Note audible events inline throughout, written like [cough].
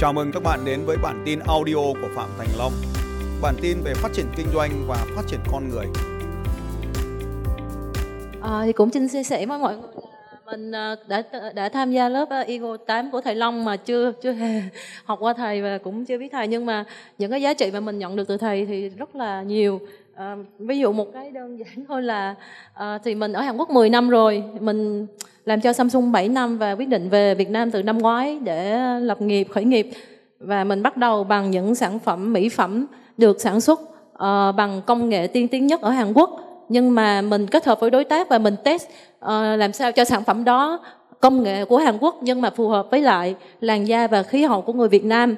Chào mừng các bạn đến với bản tin audio của Phạm Thành Long. Bản tin về phát triển kinh doanh và phát triển con người. À, thì cũng xin chia sẻ với mọi người mình ờ, đã đã tham gia lớp ờ, Ego 8 của thầy Long mà chưa chưa hề [laughs] học qua thầy và cũng chưa biết thầy. Nhưng mà những cái giá trị mà mình nhận được từ thầy thì rất là nhiều. À, ví dụ một cái đơn giản [laughs] thôi là à, thì mình ở Hàn Quốc 10 năm rồi. Mình làm cho Samsung 7 năm và quyết định về Việt Nam từ năm ngoái để lập nghiệp khởi nghiệp. Và mình bắt đầu bằng những sản phẩm mỹ phẩm được sản xuất uh, bằng công nghệ tiên tiến nhất ở Hàn Quốc nhưng mà mình kết hợp với đối tác và mình test uh, làm sao cho sản phẩm đó công nghệ của Hàn Quốc nhưng mà phù hợp với lại làn da và khí hậu của người Việt Nam.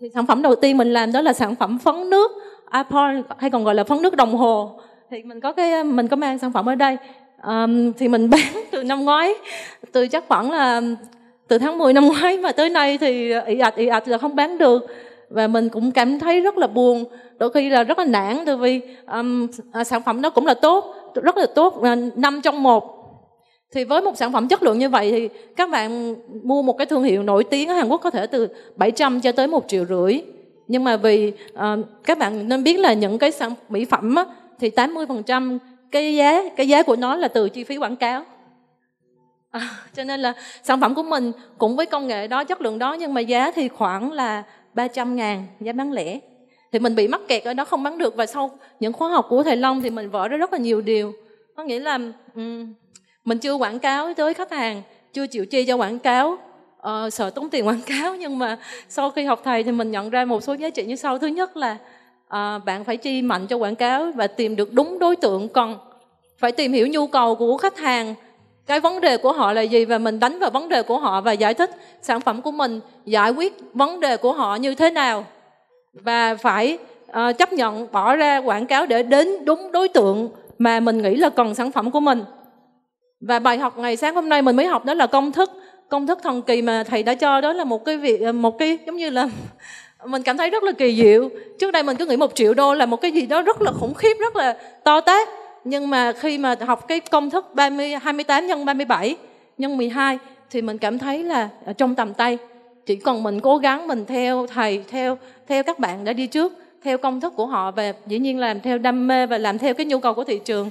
Thì sản phẩm đầu tiên mình làm đó là sản phẩm phấn nước Apol hay còn gọi là phấn nước đồng hồ. Thì mình có cái mình có mang sản phẩm ở đây. Um, thì mình [laughs] bán từ năm ngoái từ chắc khoảng là từ tháng 10 năm ngoái mà tới nay thì ị ạch ị ạch là không bán được và mình cũng cảm thấy rất là buồn. Đôi khi là rất là nản tại vì um, sản phẩm đó cũng là tốt rất là tốt à, năm trong một. Thì với một sản phẩm chất lượng như vậy thì các bạn mua một cái thương hiệu nổi tiếng ở Hàn Quốc có thể từ 700 cho tới một triệu rưỡi. Nhưng mà vì uh, các bạn nên biết là những cái sản mỹ phẩm á, thì 80% cái giá cái giá của nó là từ chi phí quảng cáo. À, cho nên là sản phẩm của mình cũng với công nghệ đó chất lượng đó nhưng mà giá thì khoảng là 300 ngàn giá bán lẻ. Thì mình bị mắc kẹt ở đó không bán được. Và sau những khóa học của thầy Long thì mình vỡ ra rất là nhiều điều. Có nghĩa là um, mình chưa quảng cáo tới khách hàng chưa chịu chi cho quảng cáo. Uh, sợ tốn tiền quảng cáo. [laughs] Nhưng mà sau khi học thầy thì mình nhận ra một số giá trị như sau. Thứ nhất là uh, bạn phải chi mạnh cho quảng cáo và tìm được đúng đối tượng. Còn phải tìm hiểu nhu cầu của khách hàng cái vấn đề của họ là gì và mình đánh vào vấn đề của họ và giải thích sản phẩm của mình giải quyết vấn đề của họ như thế nào. Và phải uh, chấp nhận bỏ ra quảng cáo để đến đúng đối tượng mà mình nghĩ là cần sản phẩm của mình. Và bài học ngày sáng hôm nay mình mới học đó là công thức công thức thần kỳ mà thầy đã cho đó là một cái việc ờ, một cái giống như là [laughs] mình cảm thấy rất là kỳ diệu. Trước đây mình cứ nghĩ một triệu đô là một cái gì đó rất là khủng khiếp rất là to tát nhưng mà khi mà học cái công thức 30 28 nhân 37 nhân 12 thì mình cảm thấy là trong tầm tay chỉ cần mình cố gắng mình theo thầy theo theo các bạn đã đi trước theo công thức của họ và dĩ nhiên làm theo đam mê và làm theo cái nhu cầu của thị trường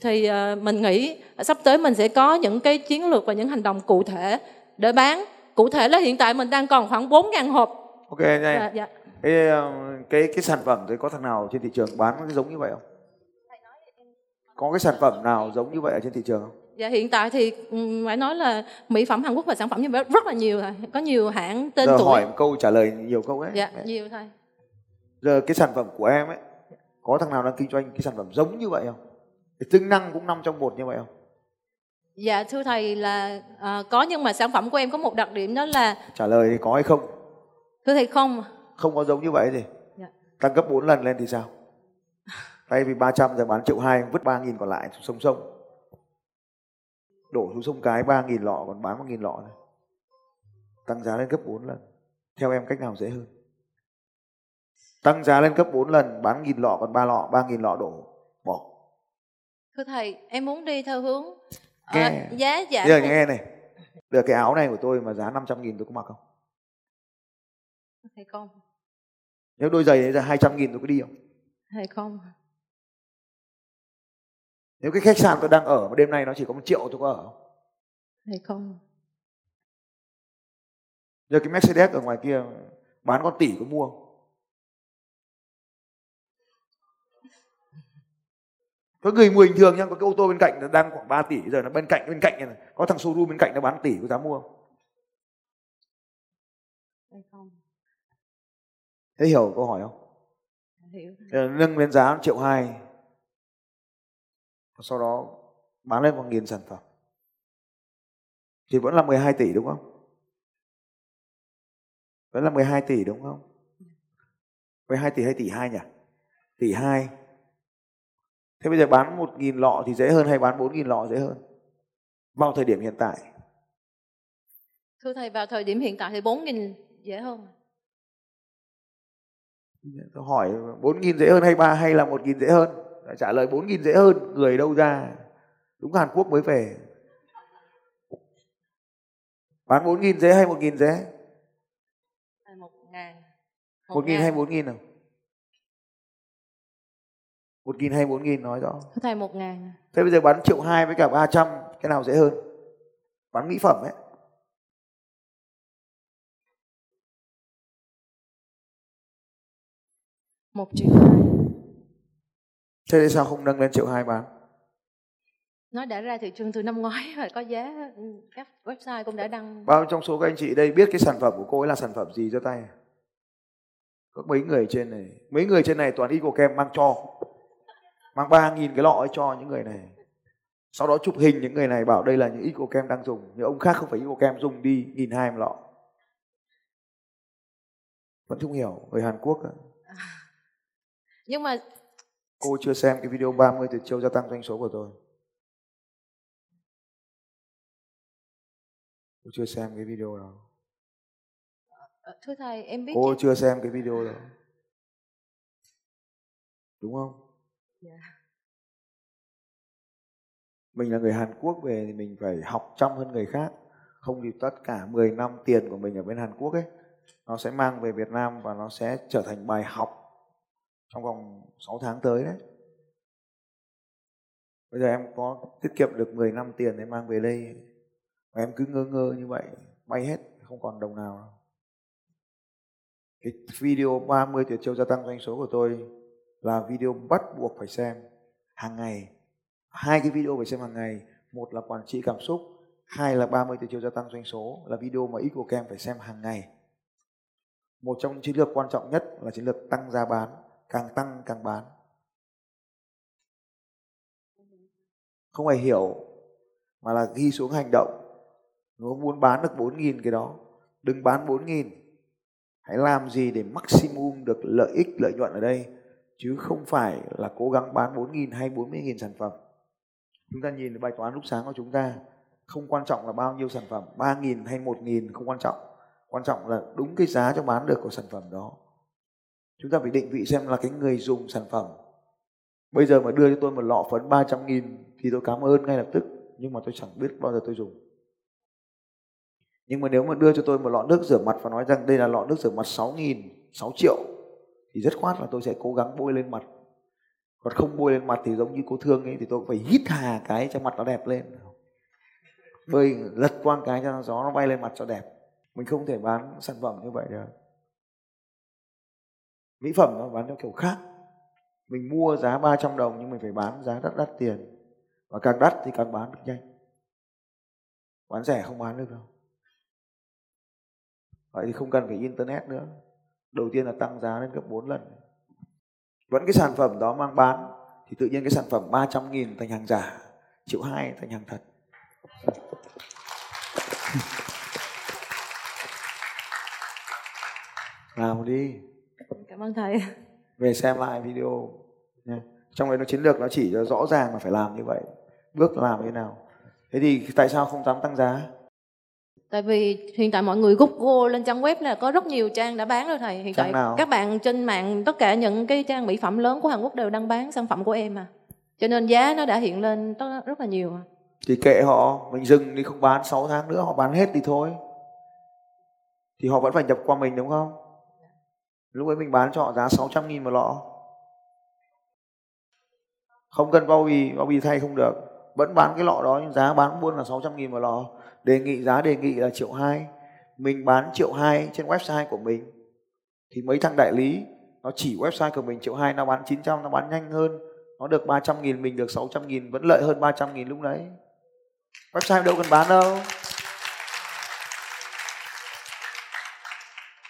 thì uh, mình nghĩ sắp tới mình sẽ có những cái chiến lược và những hành động cụ thể để bán. Cụ thể là hiện tại mình đang còn khoảng 4.000 hộp. Ok này dạ, dạ. Cái, ờ, cái cái sản phẩm thì có thằng nào trên thị trường bán giống như vậy không có cái sản phẩm nào giống như vậy ở trên thị trường không Dạ hiện tại thì ừ, phải nói là mỹ phẩm Hàn Quốc và sản phẩm như vậy rất là nhiều rồi. Có nhiều hãng tên Giờ tuổi. hỏi một câu trả lời nhiều câu ấy. Dạ, Đấy. nhiều thôi. Giờ cái sản phẩm của em ấy có thằng nào đang kinh doanh cái sản phẩm giống như vậy không? Cái tính năng cũng nằm trong một như vậy không? Dạ thưa thầy là à, có nhưng mà sản phẩm của em có một đặc điểm đó là trả lời thì có hay không? Thưa thầy không. Không có giống như vậy gì? Dạ. Tăng gấp 4 lần lên thì sao? Thay vì 300 giờ bán triệu hai vứt 3 nghìn còn lại sông sông. Đổ xuống sông cái 3 nghìn lọ còn bán 1 nghìn lọ này. Tăng giá lên gấp 4 lần. Theo em cách nào dễ hơn? Tăng giá lên gấp 4 lần bán nghìn lọ còn 3 lọ, 3 nghìn lọ đổ bỏ. Thưa thầy, em muốn đi theo hướng nghe. À, giá giảm. Giờ nghe này. Được cái áo này của tôi mà giá 500 nghìn tôi có mặc không? Thầy không. Nếu đôi giày ấy ra 200 nghìn tôi có đi không? Thầy không. Nếu cái khách sạn tôi đang ở mà đêm nay nó chỉ có một triệu tôi có ở không? Thầy không. Giờ cái Mercedes ở ngoài kia bán con tỷ có mua không? Có người bình thường nhá, có cái ô tô bên cạnh nó đang khoảng 3 tỷ giờ nó bên cạnh bên cạnh này, có thằng showroom bên cạnh nó bán tỷ có dám mua không? không. Thế hiểu câu hỏi không? Hiểu. Nâng lên giá triệu hai sau đó bán lên một nghìn sản phẩm thì vẫn là 12 tỷ đúng không? Vẫn là 12 tỷ đúng không? 12 tỷ hay tỷ 2 nhỉ? Tỷ 2. Thế bây giờ bán 1.000 lọ thì dễ hơn hay bán 4.000 lọ dễ hơn? Vào thời điểm hiện tại. Thưa thầy, vào thời điểm hiện tại thì 4.000 dễ hơn. Tôi hỏi 4.000 dễ hơn hay ba hay là 1.000 dễ hơn? Trả lời 4.000 dễ hơn người đâu ra. Đúng Hàn Quốc mới về. Bán 4.000 dễ hay 1.000 dễ? Một ngàn. Một nghìn hay bốn nghìn nào? Một nghìn hay bốn nghìn nói rõ. Thưa thầy một ngàn. Thế bây giờ bán triệu hai với cả ba trăm cái nào dễ hơn? Bán mỹ phẩm ấy. Một triệu hai thế thì sao không nâng lên triệu hai bán? Nó đã ra thị trường từ năm ngoái và có giá các website cũng đã đăng. Bao trong số các anh chị đây biết cái sản phẩm của cô ấy là sản phẩm gì cho tay? Có mấy người trên này mấy người trên này toàn Eagle Kem mang cho. Mang ba nghìn cái lọ ấy cho những người này. Sau đó chụp hình những người này bảo đây là những Eagle Kem đang dùng nhưng ông khác không phải Eagle Kem dùng đi nghìn hai một lọ. Vẫn không hiểu người Hàn Quốc à. nhưng mà cô chưa xem cái video 30 tuyệt chiêu gia tăng doanh số của tôi cô chưa xem cái video đó ờ, thưa thầy em biết cô chứ. chưa xem cái video đó đúng không yeah. Dạ. mình là người Hàn Quốc về thì mình phải học chăm hơn người khác không thì tất cả 10 năm tiền của mình ở bên Hàn Quốc ấy nó sẽ mang về Việt Nam và nó sẽ trở thành bài học trong vòng 6 tháng tới đấy. Bây giờ em có tiết kiệm được 10 năm tiền để mang về đây. Và em cứ ngơ ngơ như vậy, bay hết, không còn đồng nào cái video 30 tuyệt chiêu gia tăng doanh số của tôi là video bắt buộc phải xem hàng ngày. Hai cái video phải xem hàng ngày. Một là quản trị cảm xúc, hai là 30 tuyệt chiêu gia tăng doanh số là video mà ít của kem phải xem hàng ngày. Một trong những chiến lược quan trọng nhất là chiến lược tăng giá bán càng tăng càng bán. Không phải hiểu, mà là ghi xuống hành động. Nếu muốn bán được 4.000 cái đó, đừng bán 4.000 hãy làm gì để maximum được lợi ích, lợi nhuận ở đây, chứ không phải là cố gắng bán 4.000 hay 40.000 sản phẩm. Chúng ta nhìn bài toán lúc sáng của chúng ta, không quan trọng là bao nhiêu sản phẩm 3.000 hay 1.000 không quan trọng. Quan trọng là đúng cái giá cho bán được của sản phẩm đó chúng ta phải định vị xem là cái người dùng sản phẩm. Bây giờ mà đưa cho tôi một lọ phấn 300 nghìn thì tôi cảm ơn ngay lập tức, nhưng mà tôi chẳng biết bao giờ tôi dùng. Nhưng mà nếu mà đưa cho tôi một lọ nước rửa mặt và nói rằng đây là lọ nước rửa mặt 6 nghìn 6 triệu, thì rất khoát là tôi sẽ cố gắng bôi lên mặt. Còn không bôi lên mặt thì giống như cô thương ấy, thì tôi phải hít hà cái cho mặt nó đẹp lên. Bơi lật quang cái cho gió nó bay lên mặt cho đẹp. Mình không thể bán sản phẩm như vậy được mỹ phẩm nó bán theo kiểu khác. Mình mua giá 300 đồng nhưng mình phải bán giá đắt đắt tiền. Và càng đắt thì càng bán được nhanh. Bán rẻ không bán được đâu. Vậy thì không cần phải internet nữa. Đầu tiên là tăng giá lên gấp 4 lần. Vẫn cái sản phẩm đó mang bán thì tự nhiên cái sản phẩm 300 nghìn thành hàng giả, triệu hai thành hàng thật. Làm đi cảm ơn thầy. Về xem lại video nha. Trong đấy nó chiến lược nó chỉ cho rõ ràng là phải làm như vậy. Bước làm như nào. Thế thì tại sao không dám tăng giá? Tại vì hiện tại mọi người google lên trang web là có rất nhiều trang đã bán rồi thầy. Hiện trang tại nào? các bạn trên mạng tất cả những cái trang mỹ phẩm lớn của hàn quốc đều đang bán sản phẩm của em à. Cho nên giá nó đã hiện lên rất là nhiều thì kệ họ mình dừng đi không bán. 6 tháng nữa họ bán hết thì thôi. Thì họ vẫn phải nhập qua mình đúng không lúc ấy mình bán cho họ giá 600 nghìn một lọ. Không cần bao bì bao bì thay không được. Vẫn bán cái lọ đó, nhưng giá bán buôn là 600 nghìn một lọ. Đề nghị, giá đề nghị là triệu hai. Mình bán triệu hai trên website của mình. Thì mấy thằng đại lý, nó chỉ website của mình triệu hai, nó bán 900 nó bán nhanh hơn. Nó được 300 nghìn, mình được 600 nghìn, vẫn lợi hơn 300 nghìn lúc đấy website đâu cần bán đâu.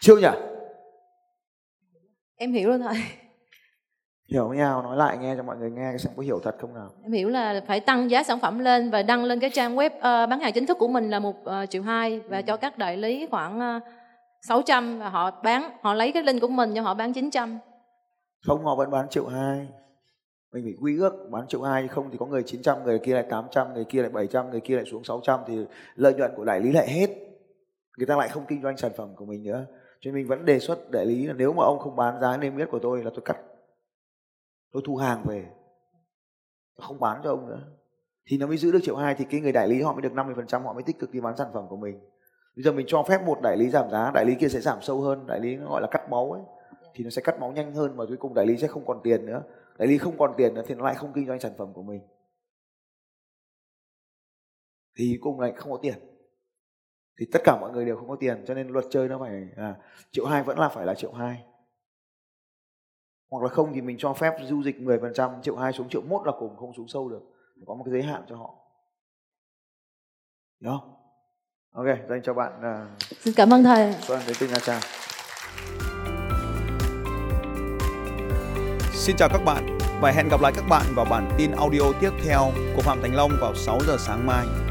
Chưa nhỉ? Em hiểu rồi thầy hiểu nhau nói lại nghe cho mọi người nghe xem có hiểu thật không nào. Em hiểu là phải tăng giá sản phẩm lên và đăng lên cái trang web uh, bán hàng chính thức của mình là một uh, triệu hai và ừ. cho các đại lý khoảng uh, ờ, 600 và họ bán họ lấy cái link của mình cho họ bán 900 không họ vẫn bán triệu hai. Mình phải quy ước bán triệu hai không thì có người 900 người kia lại 800 người kia lại 700 người kia lại xuống 600 thì lợi nhuận của đại lý lại hết. Người ta lại không kinh doanh sản phẩm của mình nữa cho nên mình vẫn đề xuất đại lý là nếu mà ông không bán giá niêm yết của tôi là tôi cắt. Tôi thu hàng về. Tôi không bán cho ông nữa. Thì nó mới giữ được triệu hai thì cái người đại lý họ mới được 50% họ mới tích cực đi bán sản phẩm của mình. Bây giờ mình cho phép một đại lý giảm giá, đại lý kia sẽ giảm sâu hơn, đại lý nó gọi là cắt máu ấy, thì nó sẽ cắt máu nhanh hơn và cuối cùng đại lý sẽ không còn tiền nữa. Đại lý không còn tiền nữa thì nó lại không kinh doanh sản phẩm của mình. Thì cuối cùng lại không có tiền thì tất cả mọi người đều không có tiền cho nên luật chơi nó phải là triệu hai vẫn là phải là triệu hai. Hoặc là không thì mình cho phép du dịch 10% triệu hai xuống triệu mốt là cùng không xuống sâu được có một cái giới hạn cho họ. Hiểu không? Ok dành cho bạn uh, xin cảm ơn thầy. Xuân đến từ Nha Trang. Xin chào các bạn và hẹn gặp lại các bạn vào bản tin audio tiếp theo của Phạm Thành Long vào 6 giờ sáng mai.